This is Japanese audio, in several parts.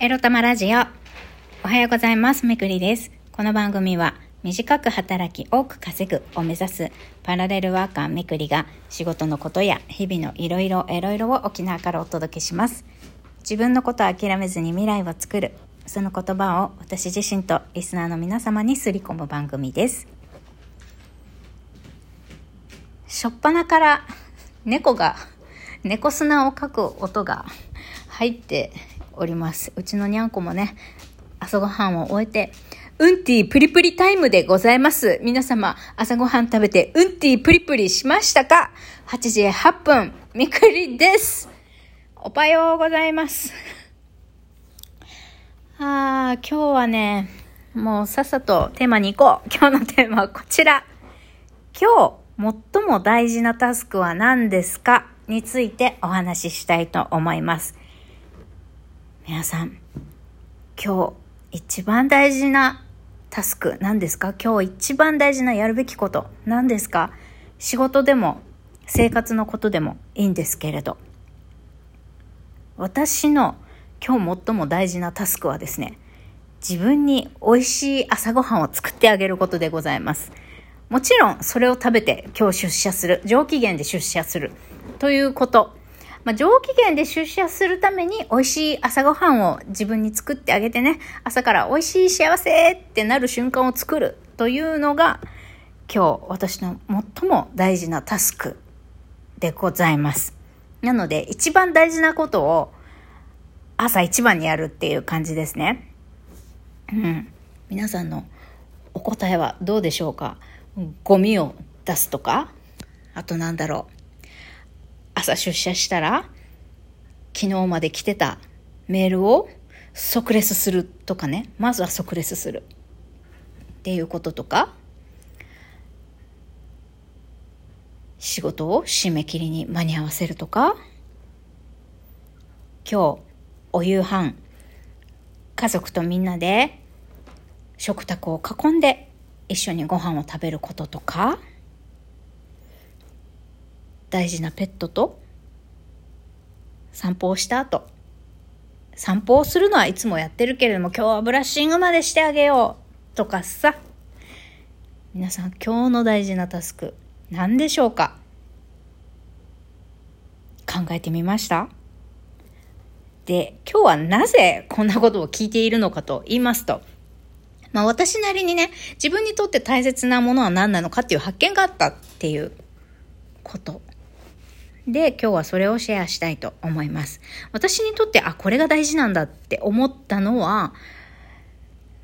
エロ玉ラジオ。おはようございます。めくりです。この番組は、短く働き多く稼ぐを目指すパラレルワーカーめくりが仕事のことや日々のいろいろいろいろを沖縄からお届けします。自分のことを諦めずに未来を作る。その言葉を私自身とリスナーの皆様にすり込む番組です。しょっぱなから猫が猫砂をかく音が入っております。うちのにゃんこもね、朝ごはんを終えて、うんティープリプリタイムでございます。皆様、朝ごはん食べて、うんティープリプリしましたか ?8 時8分、みくりです。おはようございます。あー、今日はね、もうさっさとテーマに行こう。今日のテーマはこちら。今日、最も大事なタスクは何ですか？についてお話ししたいと思います。皆さん、今日一番大事なタスク何ですか？今日一番大事なやるべきこと何ですか？仕事でも生活のことでもいいんですけれど。私の今日最も大事なタスクはですね自分に美味しい朝ごはんを作ってあげることでございます。もちろんそれを食べて今日出社する上機嫌で出社するということまあ、上機嫌で出社するために美味しい朝ごはんを自分に作ってあげてね、朝から美味しい幸せってなる瞬間を作るというのが今日私の最も大事なタスクでございます。なので一番大事なことを朝一番にやるっていう感じですね。うん。皆さんのお答えはどうでしょうか？ゴミを出すとか？あとなんだろう？朝出社したら昨日まで来てたメールを即レスするとかね。まずは即レスする。っていうこととか仕事を締め切りに間に合わせるとか。今日お夕飯家族とみんなで食卓を囲んで一緒にご飯を食べることとか。大事なペットと散歩をした後散歩をするのはいつもやってるけれども今日はブラッシングまでしてあげようとかさ。皆さん今日の大事なタスク何でしょうか？考えてみました？で今日はなぜこんなことを聞いているのかと言いますとまあ私なりにね自分にとって大切なものは何なのかっていう発見があったっていうこと。で、今日はそれをシェアしたいと思います。私にとって、あ、これが大事なんだって思ったのは、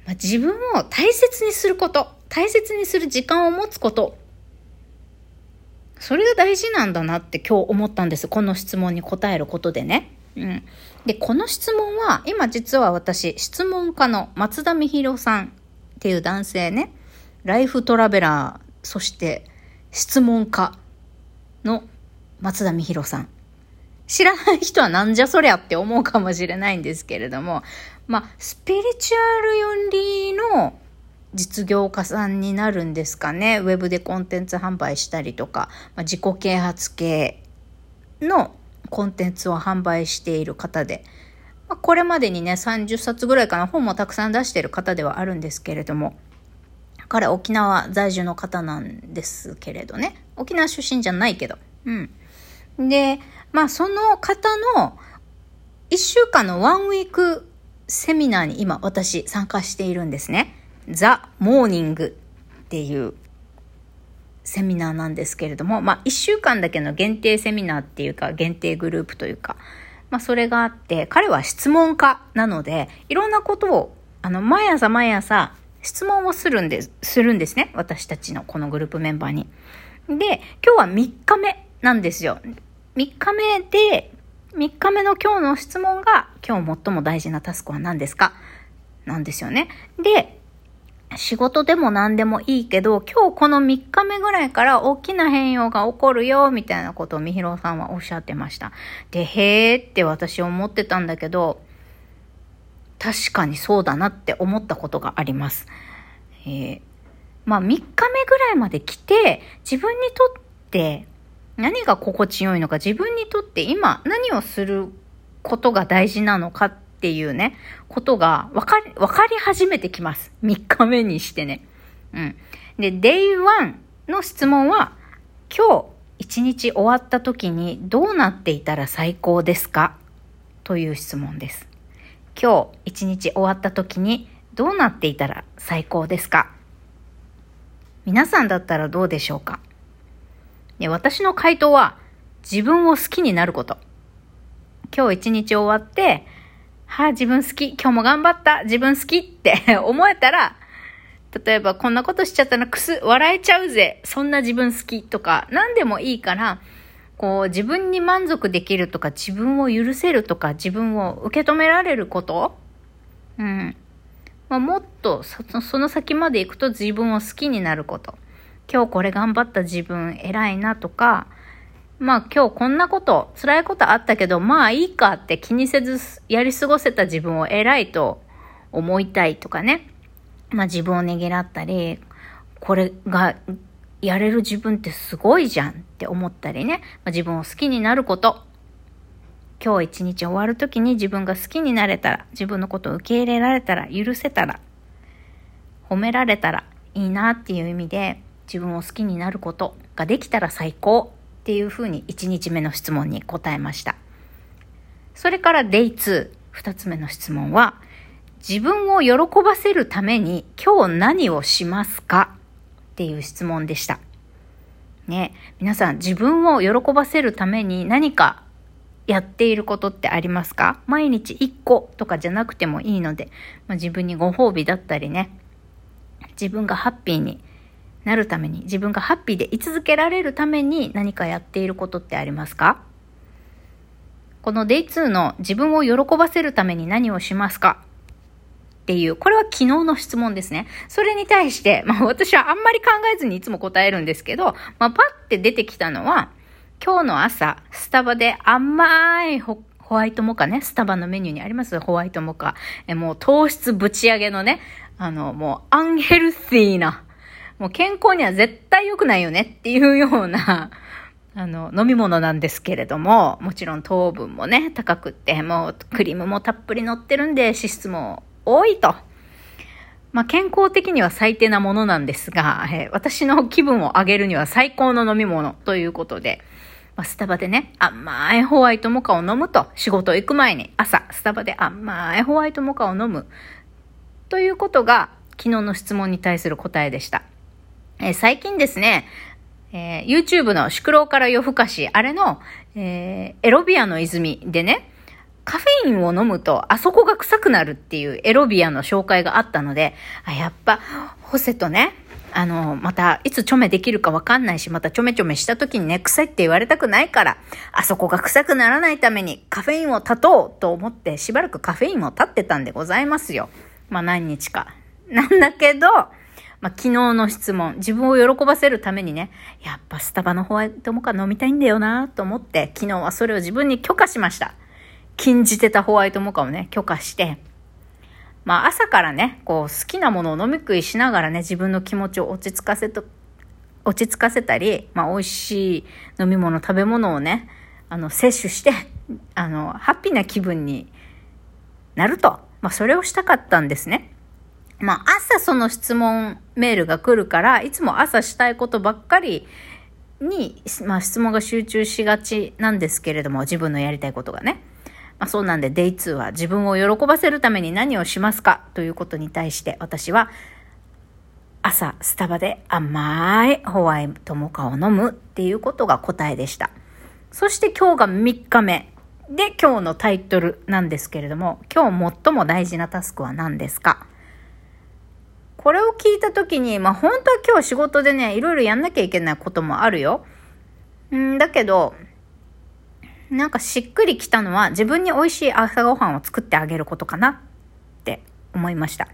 まあ、自分を大切にすること、大切にする時間を持つこと、それが大事なんだなって今日思ったんです。この質問に答えることでね。うん。で、この質問は、今実は私、質問家の松田美弘さんっていう男性ね、ライフトラベラー、そして質問家の松田美弘さん。知らない人はなんじゃそりゃって思うかもしれないんですけれども、まあ、スピリチュアル寄りの実業家さんになるんですかね。ウェブでコンテンツ販売したりとか、まあ、自己啓発系のコンテンツを販売している方で、まあ、これまでにね、30冊ぐらいかな、本もたくさん出している方ではあるんですけれども、彼沖縄在住の方なんですけれどね。沖縄出身じゃないけど。うん。で、まあその方の1週間のワンウィークセミナーに今私参加しているんですね。ザ・モーニングっていうセミナーなんですけれども、まあ1週間だけの限定セミナーっていうか限定グループというか、まあそれがあって、彼は質問家なので、いろんなことをあの毎朝毎朝質問をするんです、するんですね。私たちのこのグループメンバーに。で、今日は3日目なんですよ。3日目で、3日目の今日の質問が、今日最も大事なタスクは何ですか？なんですよね。で、仕事でも何でもいいけど、今日この3日目ぐらいから大きな変容が起こるよ、みたいなことをみひろさんはおっしゃってました。で、へーって私思ってたんだけど、確かにそうだなって思ったことがあります。えー、まあ3日目ぐらいまで来て、自分にとって何が心地よいのか、自分にとって今何をすることが大事なのかっていうね、ことがわかり、わかり始めてきます。3日目にしてね。うん。で、Day1 の質問は、今日一日終わった時にどうなっていたら最高ですか？という質問です。今日一日終わった時にどうなっていたら最高ですか？皆さんだったらどうでしょうか？で私の回答は自分を好きになること。今日一日終わって、はあ、自分好き、今日も頑張った、自分好きって 思えたら、例えばこんなことしちゃったらくす、笑えちゃうぜ、そんな自分好きとか、何でもいいから、こう自分に満足できるとか、自分を許せるとか、自分を受け止められることうん。まあ、もっとその先まで行くと自分を好きになること。今日これ頑張った自分偉いなとか、まあ今日こんなこと、辛いことあったけど、まあいいかって気にせずやり過ごせた自分を偉いと思いたいとかね。まあ自分をねぎらったり、これがやれる自分ってすごいじゃんって思ったりね。まあ、自分を好きになること。今日一日終わる時に自分が好きになれたら、自分のことを受け入れられたら、許せたら、褒められたらいいなっていう意味で、自分を好きになることができたら最高っていうふうに1日目の質問に答えました。それから Day2、2つ目の質問は、自分を喜ばせるために今日何をしますかっていう質問でした。ね、皆さん自分を喜ばせるために何かやっていることってありますか？毎日1個とかじゃなくてもいいので、まあ、自分にご褒美だったりね、自分がハッピーになるために、自分がハッピーで居続けられるために何かやっていることってありますか？この Day2 の自分を喜ばせるために何をしますか？っていう、これは昨日の質問ですね。それに対して、まあ私はあんまり考えずにいつも答えるんですけど、まあパッて出てきたのは、今日の朝、スタバで甘いホワイトモカね、スタバのメニューにあります？ホワイトモカ。えもう糖質ぶち上げのね、あの、もうアンヘルシーな、もう健康には絶対良くないよねっていうような、あの、飲み物なんですけれども、もちろん糖分もね、高くって、もうクリームもたっぷり乗ってるんで、脂質も多いと。まあ、健康的には最低なものなんですが、えー、私の気分を上げるには最高の飲み物ということで、まあ、スタバでね、甘いホワイトモカを飲むと、仕事行く前に朝、スタバで甘いホワイトモカを飲むということが、昨日の質問に対する答えでした。えー、最近ですね、えー、YouTube の宿老から夜更かし、あれの、えー、エロビアの泉でね、カフェインを飲むとあそこが臭くなるっていうエロビアの紹介があったので、あ、やっぱ、ホセとね、あの、また、いつちょめできるかわかんないし、またちょめちょめした時にね、臭いって言われたくないから、あそこが臭くならないためにカフェインを断とうと思って、しばらくカフェインを断ってたんでございますよ。まあ何日か。なんだけど、まあ、昨日の質問、自分を喜ばせるためにね、やっぱスタバのホワイトモカ飲みたいんだよなと思って、昨日はそれを自分に許可しました。禁じてたホワイトモカをね、許可して、まあ朝からね、こう好きなものを飲み食いしながらね、自分の気持ちを落ち着かせと、落ち着かせたり、まあ美味しい飲み物、食べ物をね、あの、摂取して、あの、ハッピーな気分になると。まあそれをしたかったんですね。まあ朝その質問メールが来るから、いつも朝したいことばっかりに、まあ質問が集中しがちなんですけれども、自分のやりたいことがね。まあ、そうなんで Day2 は自分を喜ばせるために何をしますかということに対して私は朝スタバで甘いホワイトモカを飲むっていうことが答えでした。そして今日が3日目で今日のタイトルなんですけれども今日最も大事なタスクは何ですか？これを聞いた時に、まあ本当は今日仕事でね、いろいろやんなきゃいけないこともあるよ。んだけど、なんかしっくりきたのは自分に美味しい朝ごはんを作ってあげることかなって思いました。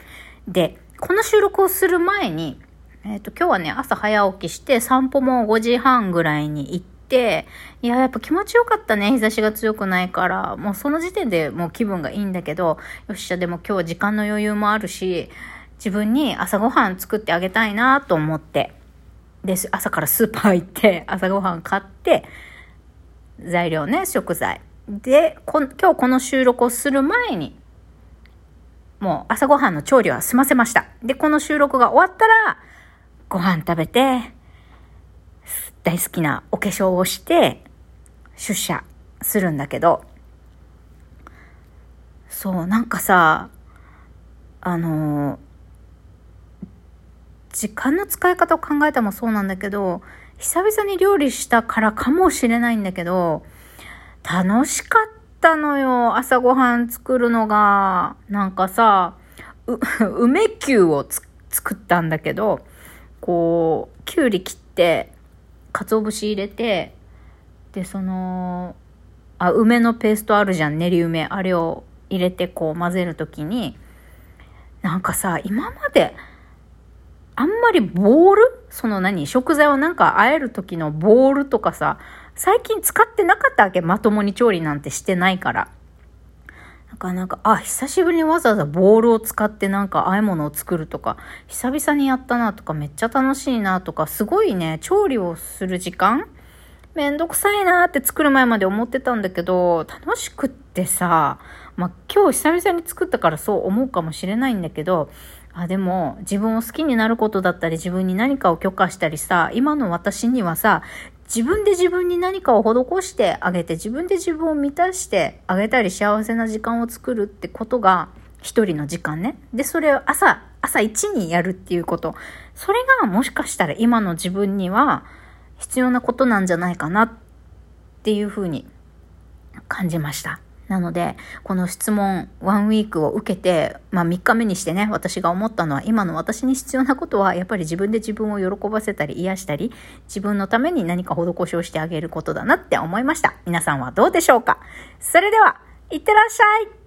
で、この収録をする前に、えっ、ー、と、今日はね、朝早起きして散歩も5時半ぐらいに行って、いや、やっぱ気持ちよかったね。日差しが強くないから、もうその時点でもう気分がいいんだけど、よっしゃ、でも今日は時間の余裕もあるし、自分に朝ごはん作ってあげたいなと思って、で、朝からスーパー行って、朝ごはん買って、材料ね、食材。で、今日この収録をする前に、もう朝ごはんの調理は済ませました。で、この収録が終わったら、ご飯食べて、大好きなお化粧をして、出社するんだけど、そう、なんかさ、あの時間の使い方を考えたもそうなんだけど、久々に料理したからかもしれないんだけど、楽しかったのよ、朝ごはん作るのが。なんかさ、梅球を作ったんだけど、こう、きゅうり切って、鰹節入れて、で、その、あ、梅のペーストあるじゃん、練り梅。あれを入れてこう混ぜるときに、なんかさ、今まで、あんまりボール？その何？食材をなんか和える時のボールとかさ、最近使ってなかったわけ？まともに調理なんてしてないから。なんかなんか、あ、久しぶりにわざわざボールを使ってなんか和え物を作るとか、久々にやったなとか、めっちゃ楽しいなとか、すごいね、調理をする時間？めんどくさいなって作る前まで思ってたんだけど、楽しくってさ、まあ、今日久々に作ったからそう思うかもしれないんだけど、あ、でも自分を好きになることだったり自分に何かを許可したりさ、今の私にはさ、自分で自分に何かを施してあげて、自分で自分を満たしてあげたり幸せな時間を作るってことが一人の時間ね。で、それを朝、朝一にやるっていうこと。それがもしかしたら今の自分には必要なことなんじゃないかなっていうふうに感じました。なので、この質問、ワンウィークを受けて、まあ3日目にしてね、私が思ったのは、今の私に必要なことは、やっぱり自分で自分を喜ばせたり、癒したり、自分のために何か施しをしてあげることだなって思いました。皆さんはどうでしょうか？それでは、いってらっしゃい